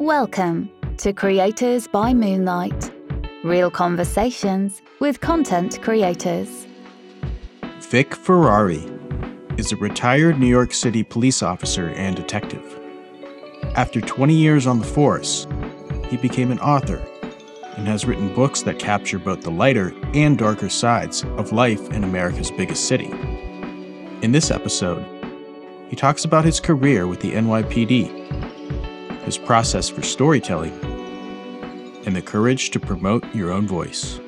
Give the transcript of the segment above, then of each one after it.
Welcome to Creators by Moonlight. Real conversations with content creators. Vic Ferrari is a retired New York City police officer and detective. After 20 years on the force, he became an author and has written books that capture both the lighter and darker sides of life in America's biggest city. In this episode, he talks about his career with the NYPD his process for storytelling, and the courage to promote your own voice.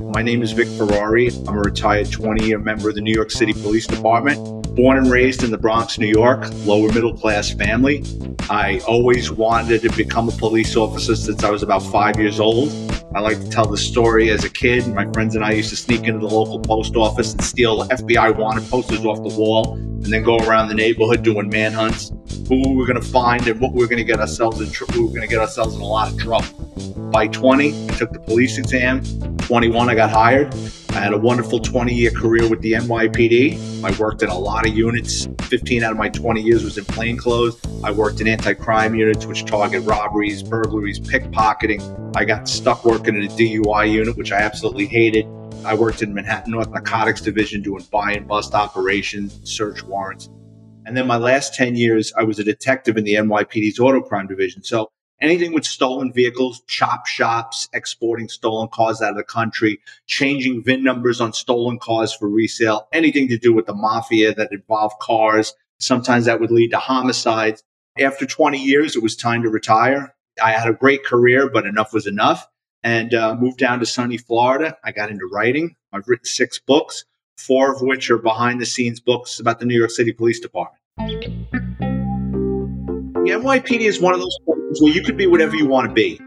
My name is Vic Ferrari. I'm a retired 20 year member of the New York City Police Department. Born and raised in the Bronx, New York, lower middle class family. I always wanted to become a police officer since I was about five years old. I like to tell the story as a kid. My friends and I used to sneak into the local post office and steal FBI wanted posters off the wall and then go around the neighborhood doing manhunts. Who we were going to find and what we were going to get ourselves in. Tr- we were going to get ourselves in a lot of trouble. By 20, I took the police exam. 21, I got hired. I had a wonderful 20 year career with the NYPD. I worked in a lot of units. 15 out of my 20 years was in plainclothes. I worked in anti crime units, which target robberies, burglaries, pickpocketing. I got stuck working in a DUI unit, which I absolutely hated. I worked in Manhattan North Narcotics Division doing buy and bust operations, search warrants. And then my last 10 years, I was a detective in the NYPD's auto crime division. So anything with stolen vehicles, chop shops, exporting stolen cars out of the country, changing VIN numbers on stolen cars for resale, anything to do with the mafia that involved cars. Sometimes that would lead to homicides. After 20 years, it was time to retire. I had a great career, but enough was enough. And uh, moved down to sunny Florida. I got into writing. I've written six books, four of which are behind the scenes books about the New York City Police Department. The NYPD is one of those places where you could be whatever you want to be.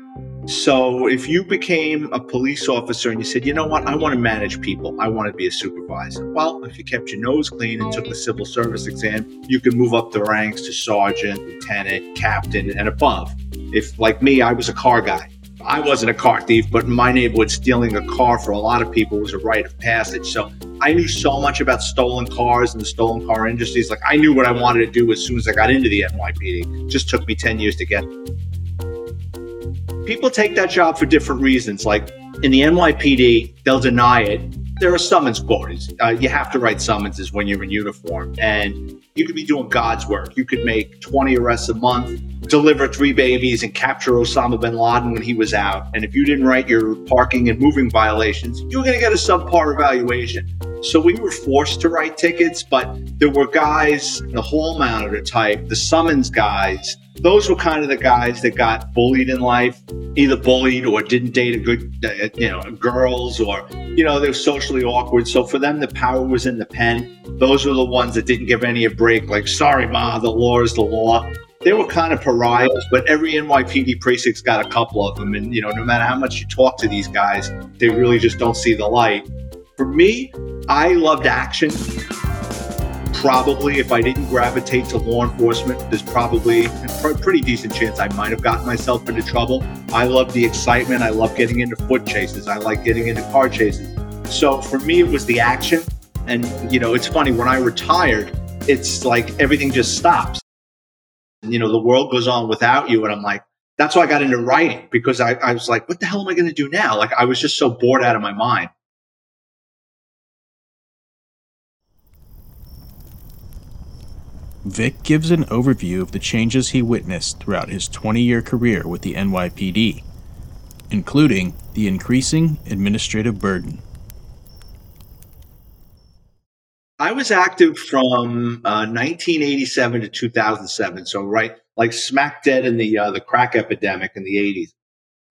So if you became a police officer and you said, you know what, I want to manage people, I want to be a supervisor. Well, if you kept your nose clean and took the civil service exam, you could move up the ranks to sergeant, lieutenant, captain, and above. If, like me, I was a car guy, I wasn't a car thief, but in my neighborhood, stealing a car for a lot of people was a rite of passage. So I knew so much about stolen cars and the stolen car industries. Like I knew what I wanted to do as soon as I got into the NYPD. It just took me 10 years to get. People take that job for different reasons. Like in the NYPD, they'll deny it there are summons quotas. Uh, you have to write summonses when you're in uniform, and you could be doing God's work. You could make 20 arrests a month, deliver three babies, and capture Osama bin Laden when he was out. And if you didn't write your parking and moving violations, you were going to get a subpar evaluation. So we were forced to write tickets, but there were guys, the hall monitor type, the summons guys. Those were kind of the guys that got bullied in life, either bullied or didn't date a good, uh, you know, girls or, you know, they're socially awkward. So for them, the power was in the pen. Those were the ones that didn't give any a break. Like, sorry, ma, the law is the law they were kind of pariahs, but every NYPD precinct's got a couple of them. And, you know, no matter how much you talk to these guys, they really just don't see the light. For me, I loved action. Probably if I didn't gravitate to law enforcement, there's probably a pretty decent chance I might have gotten myself into trouble. I love the excitement. I love getting into foot chases. I like getting into car chases. So for me, it was the action. And, you know, it's funny, when I retired, it's like everything just stops. You know, the world goes on without you. And I'm like, that's why I got into writing because I, I was like, what the hell am I going to do now? Like, I was just so bored out of my mind. Vic gives an overview of the changes he witnessed throughout his 20 year career with the NYPD, including the increasing administrative burden. I was active from uh, 1987 to 2007, so right like smack dead in the uh, the crack epidemic in the 80s.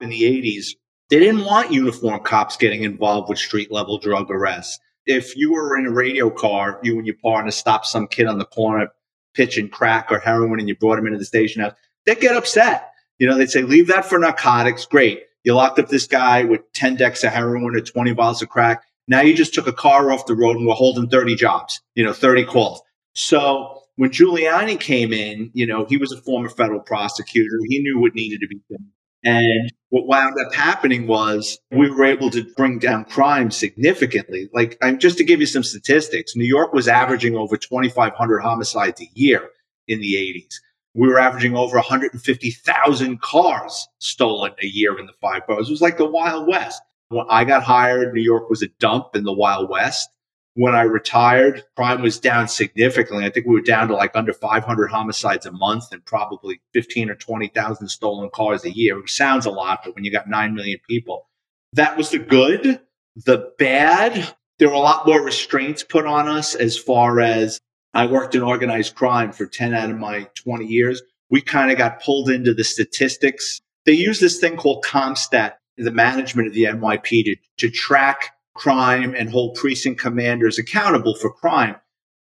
In the 80s, they didn't want uniform cops getting involved with street level drug arrests. If you were in a radio car, you and your partner stopped some kid on the corner pitching crack or heroin and you brought him into the station house, they'd get upset. You know, they'd say, leave that for narcotics. Great. You locked up this guy with 10 decks of heroin or 20 bottles of crack. Now you just took a car off the road and we're holding 30 jobs, you know, 30 calls. So when Giuliani came in, you know, he was a former federal prosecutor. He knew what needed to be done. And what wound up happening was we were able to bring down crime significantly. Like, I'm, just to give you some statistics, New York was averaging over 2,500 homicides a year in the 80s. We were averaging over 150,000 cars stolen a year in the five boroughs. It was like the Wild West. When I got hired, New York was a dump in the Wild West when I retired, crime was down significantly. I think we were down to like under 500 homicides a month and probably 15 or 20,000 stolen cars a year. It sounds a lot, but when you got 9 million people, that was the good. The bad, there were a lot more restraints put on us as far as I worked in organized crime for 10 out of my 20 years. We kind of got pulled into the statistics. They use this thing called CompStat, the management of the NYP to, to track crime and hold precinct commanders accountable for crime.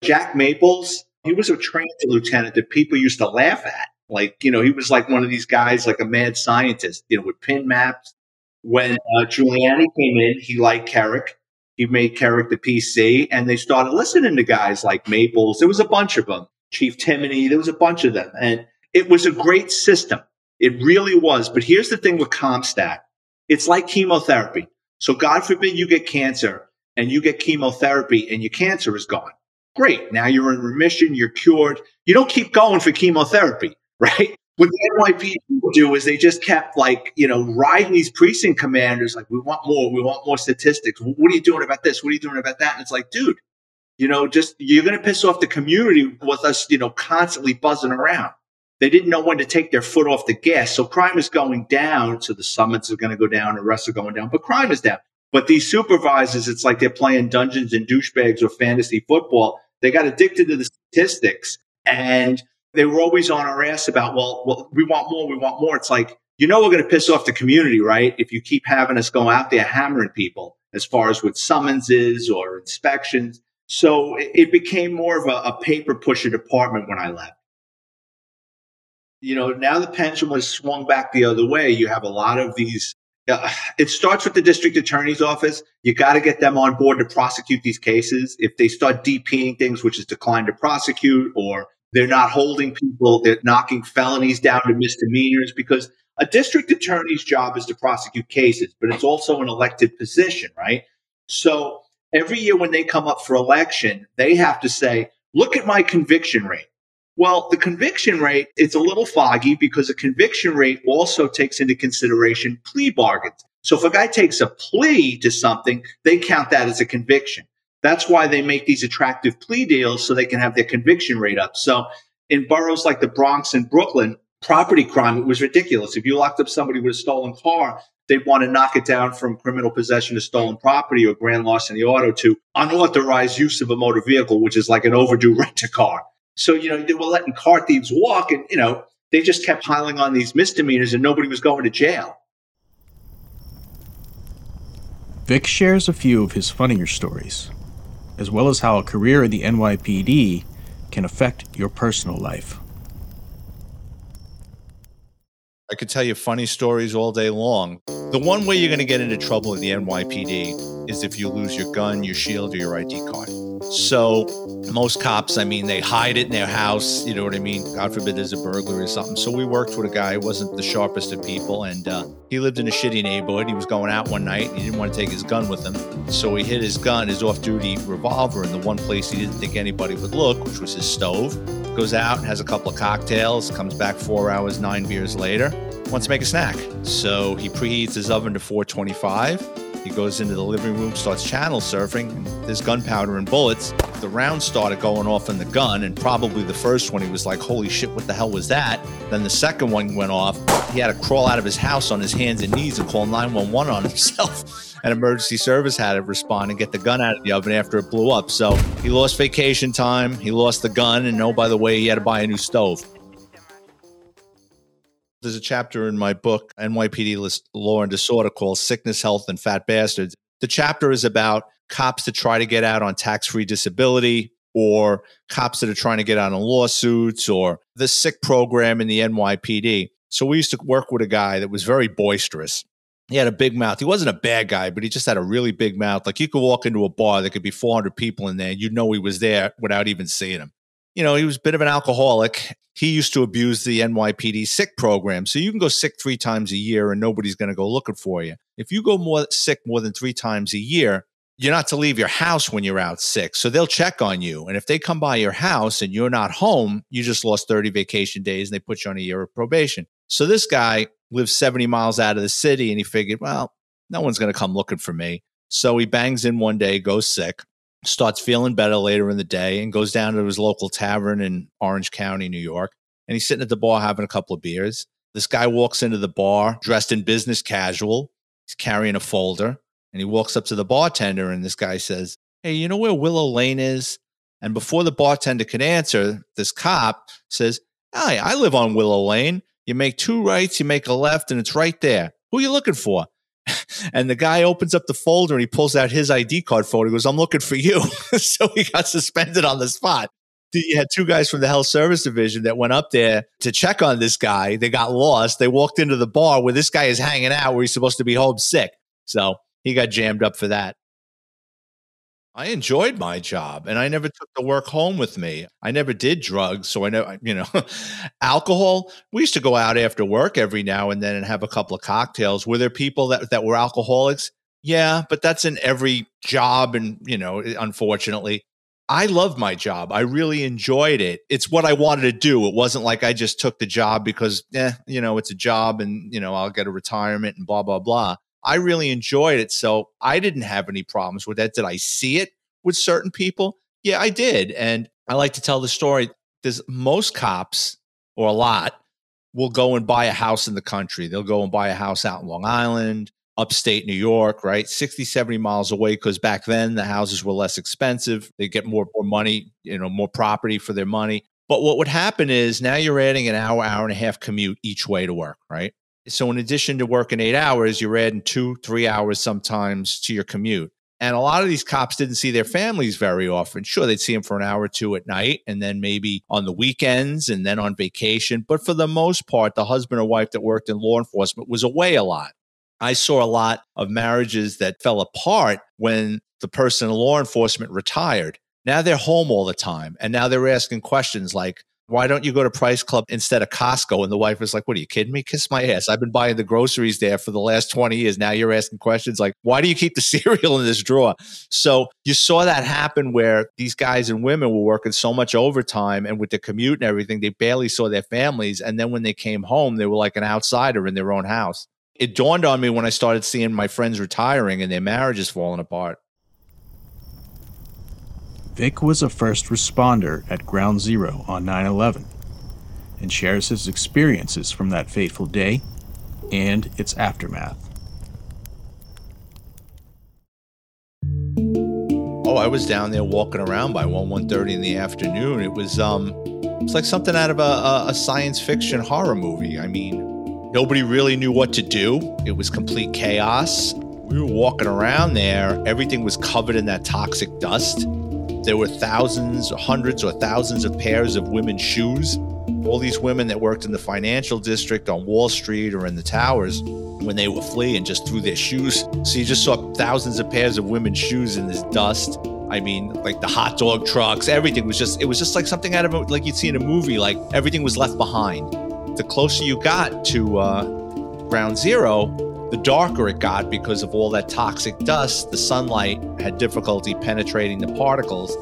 Jack Maples, he was a trained lieutenant that people used to laugh at. Like, you know, he was like one of these guys, like a mad scientist, you know, with pin maps. When uh, Giuliani came in, he liked Kerik. He made Kerik the PC, and they started listening to guys like Maples. There was a bunch of them. Chief Timoney, there was a bunch of them. And it was a great system. It really was. But here's the thing with CompStat it's like chemotherapy. So God forbid you get cancer and you get chemotherapy and your cancer is gone. Great. Now you're in remission. You're cured. You don't keep going for chemotherapy, right? What the NYPD do is they just kept like, you know, riding these precinct commanders like, we want more. We want more statistics. What are you doing about this? What are you doing about that? And it's like, dude, you know, just you're going to piss off the community with us, you know, constantly buzzing around. They didn't know when to take their foot off the gas. So crime is going down. So the summits are going to go down, arrests are going down, but crime is down. But these supervisors, it's like they're playing dungeons and douchebags or fantasy football. They got addicted to the statistics and they were always on our ass about, well, well, we want more, we want more. It's like, you know, we're going to piss off the community, right? If you keep having us go out there hammering people as far as with summonses or inspections. So it became more of a, a paper pusher department when I left you know, now the pendulum has swung back the other way. You have a lot of these. Uh, it starts with the district attorney's office. You got to get them on board to prosecute these cases. If they start DPing things, which is declined to prosecute, or they're not holding people, they're knocking felonies down to misdemeanors because a district attorney's job is to prosecute cases, but it's also an elected position, right? So every year when they come up for election, they have to say, look at my conviction rate. Well, the conviction rate, it's a little foggy because a conviction rate also takes into consideration plea bargains. So if a guy takes a plea to something, they count that as a conviction. That's why they make these attractive plea deals so they can have their conviction rate up. So in boroughs like the Bronx and Brooklyn, property crime, it was ridiculous. If you locked up somebody with a stolen car, they'd want to knock it down from criminal possession of stolen property or grand larceny auto to unauthorized use of a motor vehicle, which is like an overdue rent a car. So, you know, they were letting car thieves walk and, you know, they just kept piling on these misdemeanors and nobody was going to jail. Vic shares a few of his funnier stories, as well as how a career in the NYPD can affect your personal life. I could tell you funny stories all day long. The one way you're going to get into trouble in the NYPD is if you lose your gun, your shield, or your ID card. So most cops, I mean, they hide it in their house. You know what I mean? God forbid there's a burglary or something. So we worked with a guy who wasn't the sharpest of people, and uh, he lived in a shitty neighborhood. He was going out one night. He didn't want to take his gun with him, so he hid his gun, his off-duty revolver, in the one place he didn't think anybody would look, which was his stove. Goes out, has a couple of cocktails, comes back four hours, nine beers later, wants to make a snack. So he preheats his oven to 425 he goes into the living room, starts channel surfing. And there's gunpowder and bullets. The rounds started going off in the gun, and probably the first one he was like, "Holy shit, what the hell was that?" Then the second one went off. He had to crawl out of his house on his hands and knees and call 911 on himself. and emergency service had to respond and get the gun out of the oven after it blew up. So he lost vacation time, he lost the gun, and oh, by the way, he had to buy a new stove. There's a chapter in my book, NYPD List Law and Disorder, called Sickness, Health, and Fat Bastards. The chapter is about cops that try to get out on tax free disability or cops that are trying to get out on lawsuits or the sick program in the NYPD. So we used to work with a guy that was very boisterous. He had a big mouth. He wasn't a bad guy, but he just had a really big mouth. Like you could walk into a bar, there could be 400 people in there. You'd know he was there without even seeing him. You know, he was a bit of an alcoholic. He used to abuse the NYPD sick program. So you can go sick three times a year and nobody's going to go looking for you. If you go more sick more than three times a year, you're not to leave your house when you're out sick. So they'll check on you. And if they come by your house and you're not home, you just lost 30 vacation days and they put you on a year of probation. So this guy lives 70 miles out of the city and he figured, well, no one's going to come looking for me. So he bangs in one day, goes sick, starts feeling better later in the day, and goes down to his local tavern in Orange County, New York. And he's sitting at the bar having a couple of beers. This guy walks into the bar dressed in business casual. He's carrying a folder and he walks up to the bartender, and this guy says, Hey, you know where Willow Lane is? And before the bartender can answer, this cop says, Hi, I live on Willow Lane. You make two rights, you make a left, and it's right there. Who are you looking for? and the guy opens up the folder and he pulls out his ID card photo. He goes, I'm looking for you. so he got suspended on the spot. You had two guys from the health service division that went up there to check on this guy. They got lost. They walked into the bar where this guy is hanging out, where he's supposed to be home sick. So he got jammed up for that. I enjoyed my job and I never took the work home with me. I never did drugs. So I know, you know, alcohol. We used to go out after work every now and then and have a couple of cocktails. Were there people that, that were alcoholics? Yeah, but that's in every job. And, you know, unfortunately, I loved my job. I really enjoyed it. It's what I wanted to do. It wasn't like I just took the job because, eh, you know, it's a job and, you know, I'll get a retirement and blah, blah, blah. I really enjoyed it. So I didn't have any problems with that. Did I see it with certain people? Yeah, I did. And I like to tell the story. There's most cops, or a lot, will go and buy a house in the country. They'll go and buy a house out in Long Island, upstate New York, right? 60, 70 miles away, because back then the houses were less expensive. They get more, more money, you know, more property for their money. But what would happen is now you're adding an hour, hour and a half commute each way to work, right? So, in addition to working eight hours, you're adding two, three hours sometimes to your commute. And a lot of these cops didn't see their families very often. Sure, they'd see them for an hour or two at night and then maybe on the weekends and then on vacation. But for the most part, the husband or wife that worked in law enforcement was away a lot. I saw a lot of marriages that fell apart when the person in law enforcement retired. Now they're home all the time. And now they're asking questions like, why don't you go to Price Club instead of Costco? And the wife was like, What are you kidding me? Kiss my ass. I've been buying the groceries there for the last 20 years. Now you're asking questions like, Why do you keep the cereal in this drawer? So you saw that happen where these guys and women were working so much overtime and with the commute and everything, they barely saw their families. And then when they came home, they were like an outsider in their own house. It dawned on me when I started seeing my friends retiring and their marriages falling apart. Vic was a first responder at Ground Zero on 9 11 and shares his experiences from that fateful day and its aftermath. Oh, I was down there walking around by 1 1.30 in the afternoon. It was um it's like something out of a, a science fiction horror movie. I mean, nobody really knew what to do. It was complete chaos. We were walking around there. Everything was covered in that toxic dust there were thousands, hundreds, or thousands of pairs of women's shoes. All these women that worked in the financial district on Wall Street or in the towers, when they were fleeing, just threw their shoes. So you just saw thousands of pairs of women's shoes in this dust. I mean, like the hot dog trucks, everything was just, it was just like something out of a, like you'd see in a movie, like everything was left behind. The closer you got to uh, ground zero, the darker it got because of all that toxic dust, the sunlight had difficulty penetrating the particles.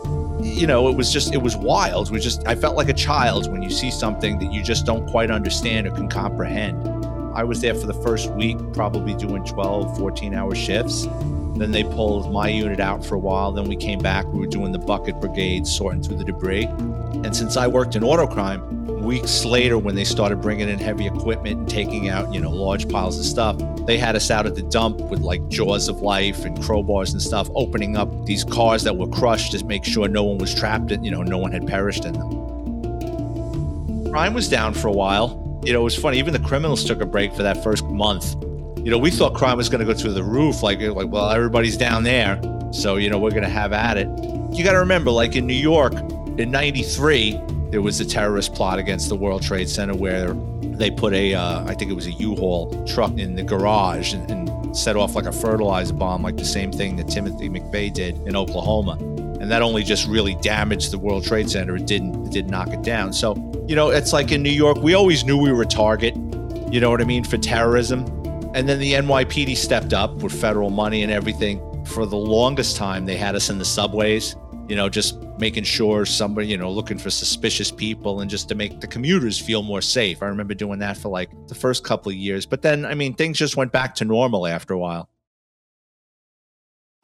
You know, it was just, it was wild. It was just, I felt like a child when you see something that you just don't quite understand or can comprehend. I was there for the first week, probably doing 12, 14 hour shifts. Then they pulled my unit out for a while. Then we came back. We were doing the bucket brigade, sorting through the debris. And since I worked in auto crime, weeks later when they started bringing in heavy equipment and taking out you know large piles of stuff they had us out at the dump with like jaws of life and crowbars and stuff opening up these cars that were crushed to make sure no one was trapped in you know no one had perished in them. Crime was down for a while. You know it was funny even the criminals took a break for that first month. You know we thought crime was going to go through the roof like like well everybody's down there so you know we're going to have at it. You got to remember like in new york in 93 there was a terrorist plot against the World Trade Center where they put a, uh, I think it was a U-Haul truck in the garage and, and set off like a fertilizer bomb, like the same thing that Timothy McVeigh did in Oklahoma. And that only just really damaged the World Trade Center. It didn't it didn't knock it down. So, you know, it's like in New York, we always knew we were a target, you know what I mean, for terrorism. And then the NYPD stepped up with federal money and everything. For the longest time, they had us in the subways, you know, just making sure somebody, you know, looking for suspicious people and just to make the commuters feel more safe. I remember doing that for like the first couple of years. But then, I mean, things just went back to normal after a while.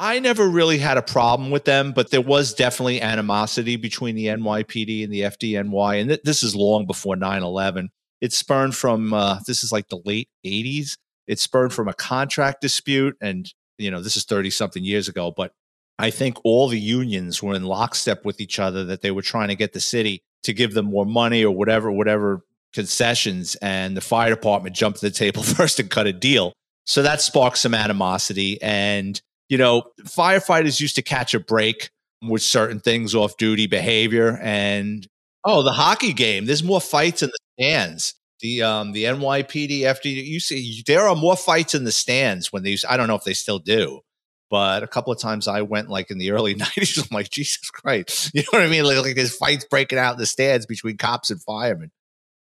I never really had a problem with them, but there was definitely animosity between the NYPD and the FDNY. And th- this is long before 9 11. It spurned from, uh, this is like the late 80s. It spurred from a contract dispute. And, you know, this is 30 something years ago, but I think all the unions were in lockstep with each other that they were trying to get the city to give them more money or whatever, whatever concessions. And the fire department jumped to the table first and cut a deal. So that sparked some animosity. And you know, firefighters used to catch a break with certain things off duty behavior. And oh, the hockey game, there's more fights in the stands. The um the NYPD FD you see there are more fights in the stands when these I don't know if they still do. But a couple of times I went like in the early 90s, I'm like, Jesus Christ. You know what I mean? Like, like there's fights breaking out in the stands between cops and firemen.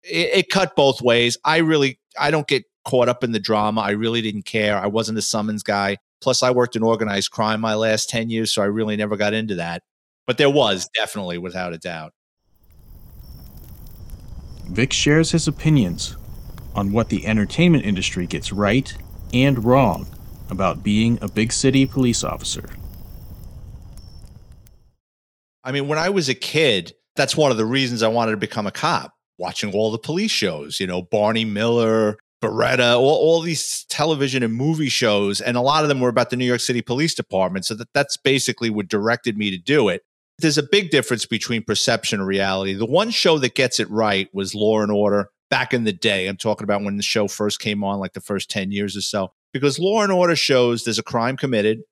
It, it cut both ways. I really I don't get caught up in the drama. I really didn't care. I wasn't a summons guy. Plus, I worked in organized crime my last 10 years, so I really never got into that. But there was definitely, without a doubt. Vic shares his opinions on what the entertainment industry gets right and wrong about being a big city police officer. I mean, when I was a kid, that's one of the reasons I wanted to become a cop, watching all the police shows, you know, Barney Miller, Baretta, all, all these television and movie shows, and a lot of them were about the New York City Police Department. So that that's basically what directed me to do it. There's a big difference between perception and reality. The one show that gets it right was Law and Order back in the day. I'm talking about when the show first came on, like the first 10 years or so. Because Law and Order shows there's a crime committed,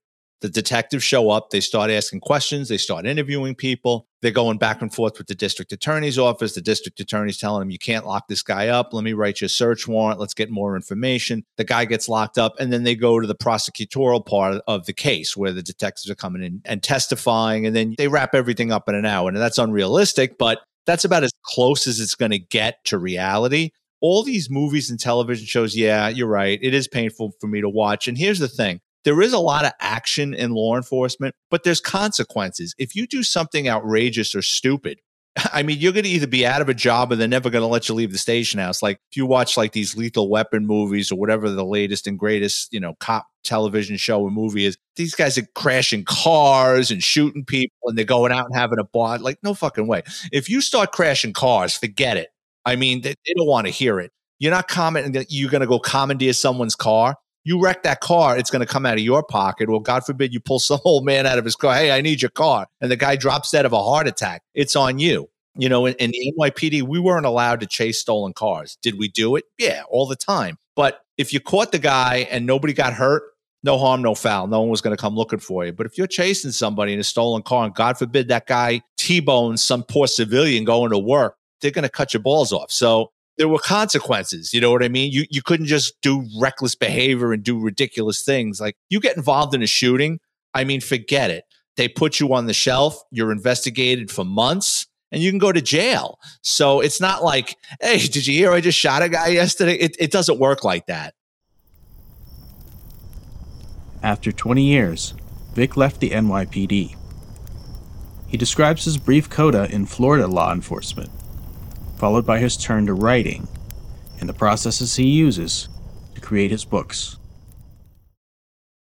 the detectives show up, they start asking questions, they start interviewing people. They're going back and forth with the district attorney's office. The district attorney's telling them, You can't lock this guy up. Let me write you a search warrant. Let's get more information. The guy gets locked up, and then they go to the prosecutorial part of the case where the detectives are coming in and testifying, and then they wrap everything up in an hour. And that's unrealistic, but that's about as close as it's going to get to reality all these movies and television shows, yeah, you're right. It is painful for me to watch. And here's the thing there is a lot of action in law enforcement, but there's consequences. If you do something outrageous or stupid, I mean, you're going to either be out of a job or they're never going to let you leave the station house. Like if you watch like these lethal weapon movies or whatever the latest and greatest, you know, cop television show or movie is, these guys are crashing cars and shooting people and they're going out and having a bar. Like, no fucking way. If you start crashing cars, forget it. I mean, they, they don't want to hear it. You're not commenting that you're going to go commandeer someone's car you wreck that car, it's going to come out of your pocket. Well, God forbid you pull some old man out of his car. Hey, I need your car. And the guy drops dead of a heart attack. It's on you. You know, in, in the NYPD, we weren't allowed to chase stolen cars. Did we do it? Yeah, all the time. But if you caught the guy and nobody got hurt, no harm, no foul. No one was going to come looking for you. But if you're chasing somebody in a stolen car and God forbid that guy T-bones some poor civilian going to work, they're going to cut your balls off. So there were consequences. You know what I mean? You you couldn't just do reckless behavior and do ridiculous things. Like you get involved in a shooting, I mean, forget it. They put you on the shelf, you're investigated for months, and you can go to jail. So it's not like, hey, did you hear I just shot a guy yesterday? It, it doesn't work like that. After 20 years, Vic left the NYPD. He describes his brief coda in Florida law enforcement followed by his turn to writing and the processes he uses to create his books.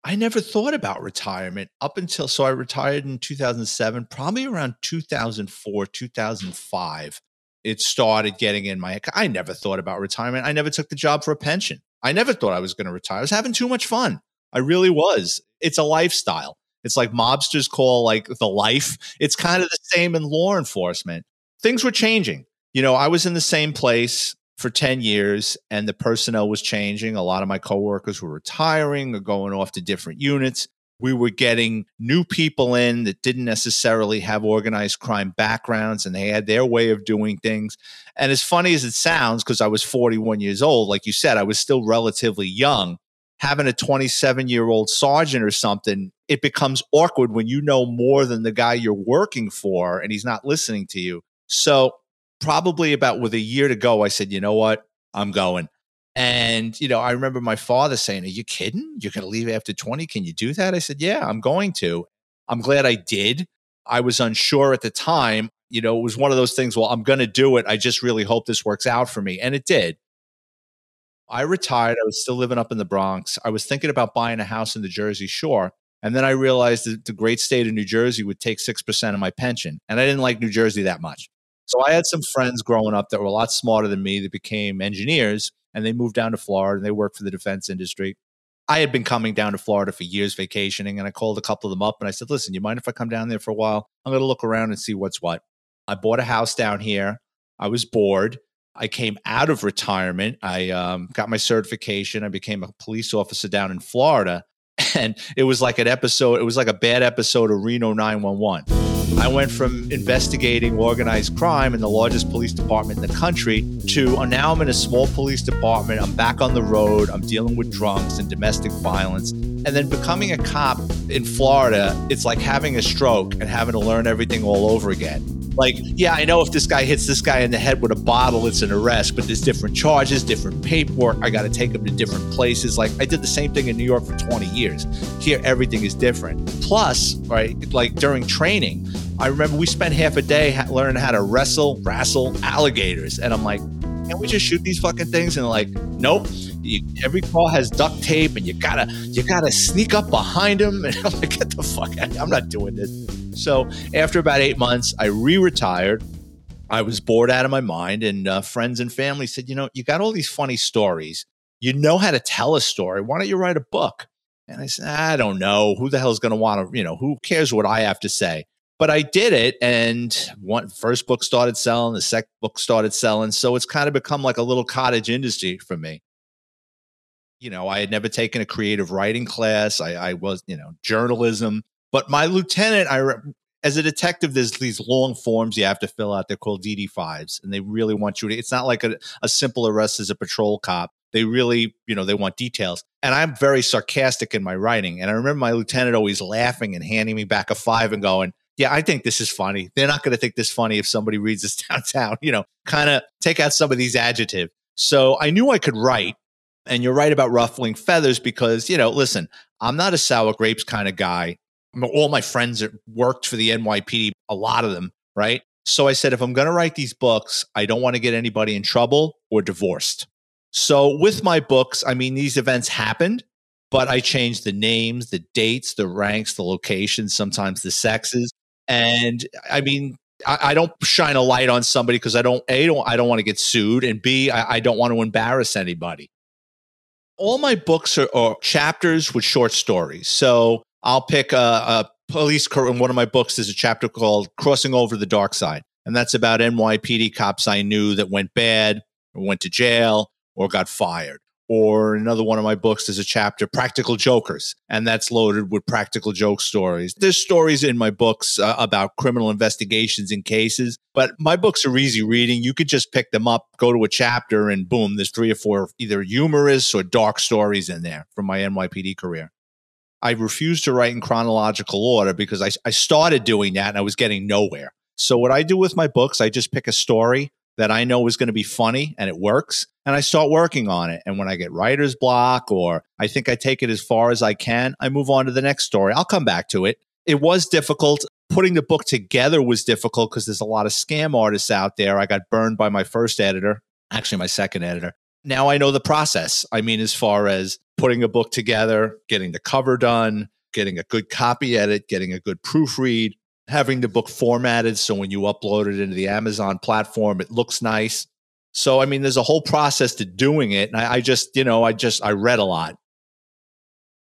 I never thought about retirement up until so I retired in 2007, probably around 2004, 2005. It started getting in my I never thought about retirement. I never took the job for a pension. I never thought I was going to retire. I was having too much fun. I really was. It's a lifestyle. It's like mobsters call like the life. It's kind of the same in law enforcement. Things were changing you know, I was in the same place for 10 years and the personnel was changing. A lot of my coworkers were retiring or going off to different units. We were getting new people in that didn't necessarily have organized crime backgrounds and they had their way of doing things. And as funny as it sounds, because I was 41 years old, like you said, I was still relatively young. having a 27 year old sergeant or something, it becomes awkward when you know more than the guy you're working for and he's not listening to you. So, probably about with a year to go, I said, you know what? I'm going. And, you know, I remember my father saying, Are you kidding? You're going to leave after 20? Can you do that? I said, Yeah, I'm going to. I'm glad I did. I was unsure at the time. You know, it was one of those things, well, I'm going to do it. I just really hope this works out for me. And it did. I retired. I was still living up in the Bronx. I was thinking about buying a house in the Jersey Shore. And then I realized that the great state of New Jersey would take 6% of my pension. And I didn't like New Jersey that much. So I had some friends growing up that were a lot smarter than me that became engineers and they moved down to Florida and they worked for the defense industry. I had been coming down to Florida for years vacationing and I called a couple of them up and I said, listen, you mind if I come down there for a while? I'm going to look around and see what's what. I bought a house down here. I was bored. I came out of retirement. I um, got my certification. I became a police officer down in Florida. And it was like an episode, it was like a bad episode of Reno 911. I went from investigating organized crime in the largest police department in the country to uh, now I'm in a small police department. I'm back on the road. I'm dealing with drunks and domestic violence. And then becoming a cop in Florida, it's like having a stroke and having to learn everything all over again. Like, yeah, I know if this guy hits this guy in the head with a bottle, it's an arrest, but there's different charges, different paperwork. I got to take him to different places. Like, I did the same thing in New York for 20 years. Here, everything is different. Plus, right, like during training, I remember we spent half a day learning how to wrestle, wrestle alligators. And I'm like, can we just shoot these fucking things? And like, nope. You, every call has duct tape, and you gotta you gotta sneak up behind them. And I'm like, get the fuck out! I'm not doing this. So after about eight months, I re-retired. I was bored out of my mind, and uh, friends and family said, "You know, you got all these funny stories. You know how to tell a story. Why don't you write a book?" And I said, "I don't know. Who the hell is going to want to? You know, who cares what I have to say?" But I did it, and one first book started selling, the second book started selling. So it's kind of become like a little cottage industry for me. You know, I had never taken a creative writing class. I, I was, you know, journalism. But my lieutenant, I as a detective, there's these long forms you have to fill out. They're called DD5s, and they really want you to. It's not like a, a simple arrest as a patrol cop. They really, you know, they want details. And I'm very sarcastic in my writing. And I remember my lieutenant always laughing and handing me back a five and going, yeah, I think this is funny. They're not going to think this funny if somebody reads this downtown, you know, kind of take out some of these adjectives. So I knew I could write. And you're right about ruffling feathers because, you know, listen, I'm not a sour grapes kind of guy all my friends that worked for the NYPD, a lot of them, right? So I said, if I'm going to write these books, I don't want to get anybody in trouble or divorced. So with my books, I mean, these events happened, but I changed the names, the dates, the ranks, the locations, sometimes the sexes. And I mean, I, I don't shine a light on somebody because I don't, A, don't, I don't want to get sued. And B, I, I don't want to embarrass anybody. All my books are, are chapters with short stories. So I'll pick a, a police in one of my books. There's a chapter called "Crossing Over the Dark Side," and that's about NYPD cops I knew that went bad, or went to jail, or got fired. Or another one of my books is a chapter, Practical Jokers, and that's loaded with practical joke stories. There's stories in my books uh, about criminal investigations and cases, but my books are easy reading. You could just pick them up, go to a chapter, and boom, there's three or four either humorous or dark stories in there from my NYPD career. I refuse to write in chronological order because I, I started doing that and I was getting nowhere. So, what I do with my books, I just pick a story that I know is going to be funny and it works, and I start working on it. And when I get writer's block or I think I take it as far as I can, I move on to the next story. I'll come back to it. It was difficult. Putting the book together was difficult because there's a lot of scam artists out there. I got burned by my first editor, actually, my second editor now I know the process. I mean, as far as putting a book together, getting the cover done, getting a good copy edit, getting a good proofread, having the book formatted so when you upload it into the Amazon platform, it looks nice. So, I mean, there's a whole process to doing it. And I, I just, you know, I just, I read a lot.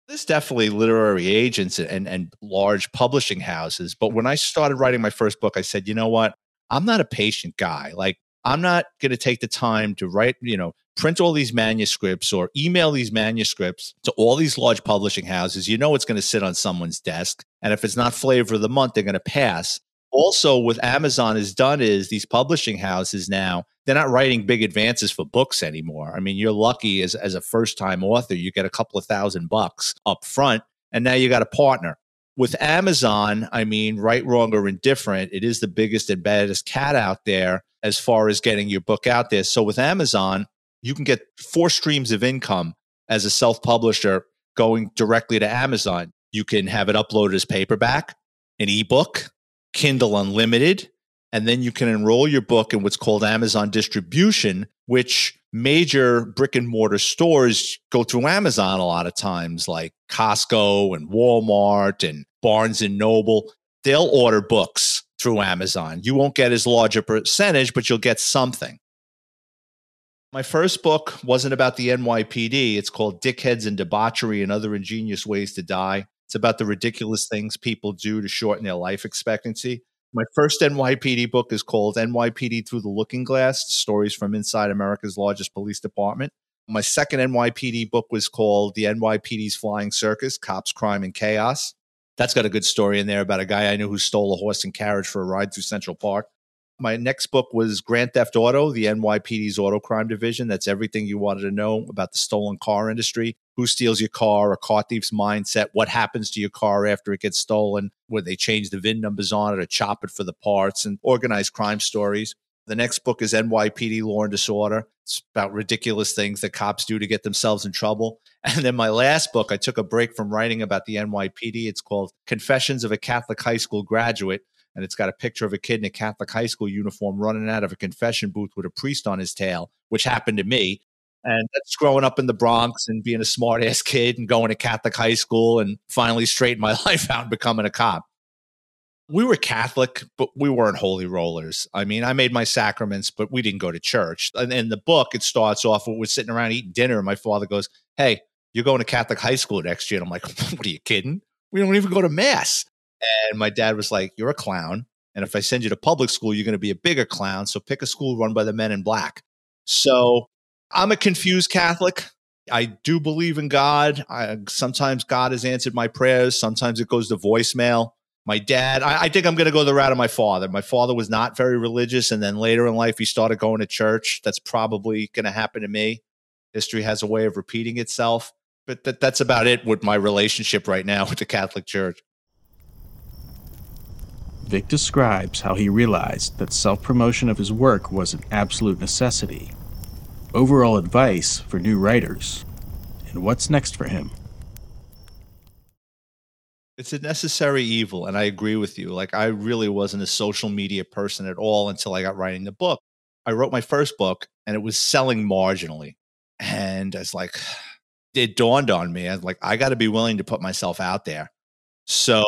There's definitely literary agents and, and large publishing houses. But when I started writing my first book, I said, you know what? I'm not a patient guy. Like, I'm not going to take the time to write, you know, print all these manuscripts or email these manuscripts to all these large publishing houses. You know, it's going to sit on someone's desk. And if it's not flavor of the month, they're going to pass. Also, what Amazon has done is these publishing houses now, they're not writing big advances for books anymore. I mean, you're lucky as, as a first time author, you get a couple of thousand bucks up front, and now you got a partner. With Amazon, I mean, right, wrong, or indifferent, it is the biggest and baddest cat out there as far as getting your book out there. So with Amazon, you can get four streams of income as a self publisher going directly to Amazon. You can have it uploaded as paperback, an ebook, Kindle Unlimited, and then you can enroll your book in what's called Amazon distribution, which major brick and mortar stores go through Amazon a lot of times, like Costco and Walmart and Barnes and Noble. They'll order books through Amazon. You won't get as large a percentage, but you'll get something. My first book wasn't about the NYPD. It's called Dickheads and Debauchery and Other Ingenious Ways to Die. It's about the ridiculous things people do to shorten their life expectancy. My first NYPD book is called NYPD Through the Looking Glass Stories from Inside America's Largest Police Department. My second NYPD book was called The NYPD's Flying Circus Cops, Crime, and Chaos. That's got a good story in there about a guy I knew who stole a horse and carriage for a ride through Central Park. My next book was Grand Theft Auto, the NYPD's auto crime division. That's everything you wanted to know about the stolen car industry. Who steals your car, a car thief's mindset, what happens to your car after it gets stolen, where they change the VIN numbers on it or chop it for the parts, and organized crime stories. The next book is NYPD Law and Disorder. It's about ridiculous things that cops do to get themselves in trouble. And then my last book, I took a break from writing about the NYPD. It's called Confessions of a Catholic High School Graduate and it's got a picture of a kid in a Catholic high school uniform running out of a confession booth with a priest on his tail, which happened to me. And that's growing up in the Bronx and being a smart ass kid and going to Catholic high school and finally straighten my life out and becoming a cop. We were Catholic, but we weren't holy rollers. I mean, I made my sacraments, but we didn't go to church. And in the book, it starts off we're sitting around eating dinner. And my father goes, Hey, you're going to Catholic high school next year. And I'm like, What are you kidding? We don't even go to mass. And my dad was like, You're a clown. And if I send you to public school, you're going to be a bigger clown. So pick a school run by the men in black. So I'm a confused Catholic. I do believe in God. I, sometimes God has answered my prayers. Sometimes it goes to voicemail. My dad, I, I think I'm going to go the route of my father. My father was not very religious. And then later in life, he started going to church. That's probably going to happen to me. History has a way of repeating itself. But that, that's about it with my relationship right now with the Catholic Church. Vic describes how he realized that self promotion of his work was an absolute necessity, overall advice for new writers, and what's next for him. It's a necessary evil, and I agree with you. Like, I really wasn't a social media person at all until I got writing the book. I wrote my first book, and it was selling marginally. And I was like, it dawned on me. I was like, I got to be willing to put myself out there. So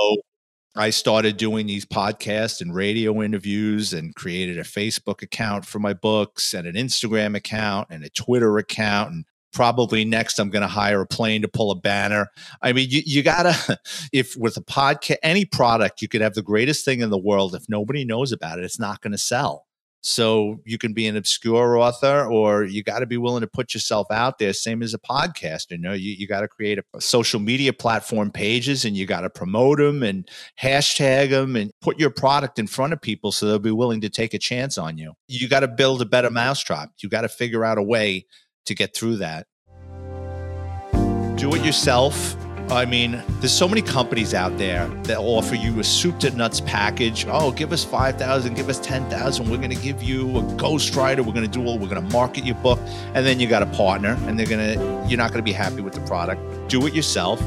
I started doing these podcasts and radio interviews and created a Facebook account for my books and an Instagram account and a Twitter account. And probably next, I'm going to hire a plane to pull a banner. I mean, you, you got to, if with a podcast, any product, you could have the greatest thing in the world. If nobody knows about it, it's not going to sell. So you can be an obscure author, or you got to be willing to put yourself out there. Same as a podcaster, you know, you, you got to create a, social media platform pages, and you got to promote them and hashtag them, and put your product in front of people so they'll be willing to take a chance on you. You got to build a better mousetrap. You got to figure out a way to get through that. Do it yourself I mean, there's so many companies out there that offer you a soup to nuts package. Oh, give us 5,000, give us 10,000. We're going to give you a ghostwriter. We're going to do all, we're going to market your book. And then you got a partner and they're going to, you're not going to be happy with the product. Do it yourself.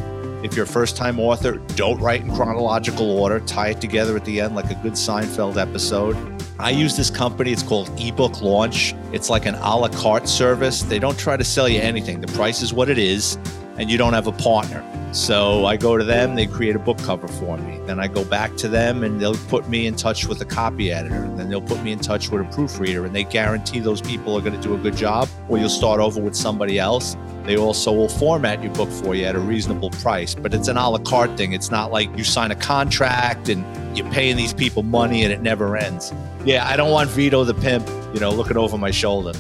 If you're a first time author, don't write in chronological order. Tie it together at the end like a good Seinfeld episode. I use this company. It's called eBook Launch. It's like an a la carte service. They don't try to sell you anything. The price is what it is, and you don't have a partner. So I go to them, they create a book cover for me. Then I go back to them and they'll put me in touch with a copy editor. And then they'll put me in touch with a proofreader and they guarantee those people are going to do a good job or you'll start over with somebody else. They also will format your book for you at a reasonable price, but it's an a la carte thing. It's not like you sign a contract and you're paying these people money and it never ends. Yeah, I don't want Vito the pimp, you know, looking over my shoulder.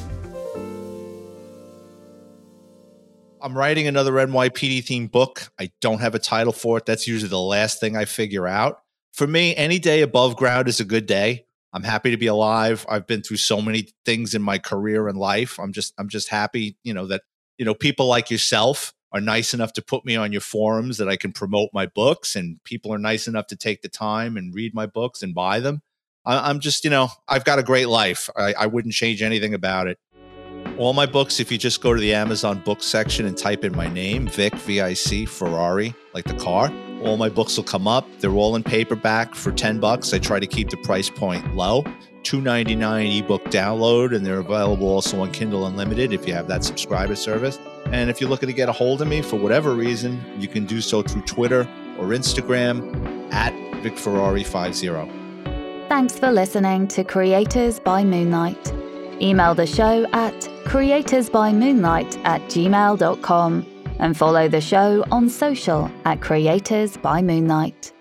I'm writing another NYPD themed book. I don't have a title for it. That's usually the last thing I figure out. For me, any day above ground is a good day. I'm happy to be alive. I've been through so many things in my career and life. I'm just I'm just happy, you know, that you know people like yourself are nice enough to put me on your forums that I can promote my books, and people are nice enough to take the time and read my books and buy them. I, am just, you know, I've got a great life. I, I wouldn't change anything about it. All my books, if you just go to the Amazon book section and type in my name, Vic, V I C, Ferrari, like the car, all my books will come up. They're all in paperback for 10 bucks. I try to keep the price point low. 299 ebook download, and they're available also on Kindle Unlimited if you have that subscriber service. And if you're looking to get a hold of me for whatever reason, you can do so through Twitter or Instagram at VicFerrari50. Thanks for listening to Creators by Moonlight. Email the show at creatorsbymoonlight at gmail.com and follow the show on social at Creators by Moonlight.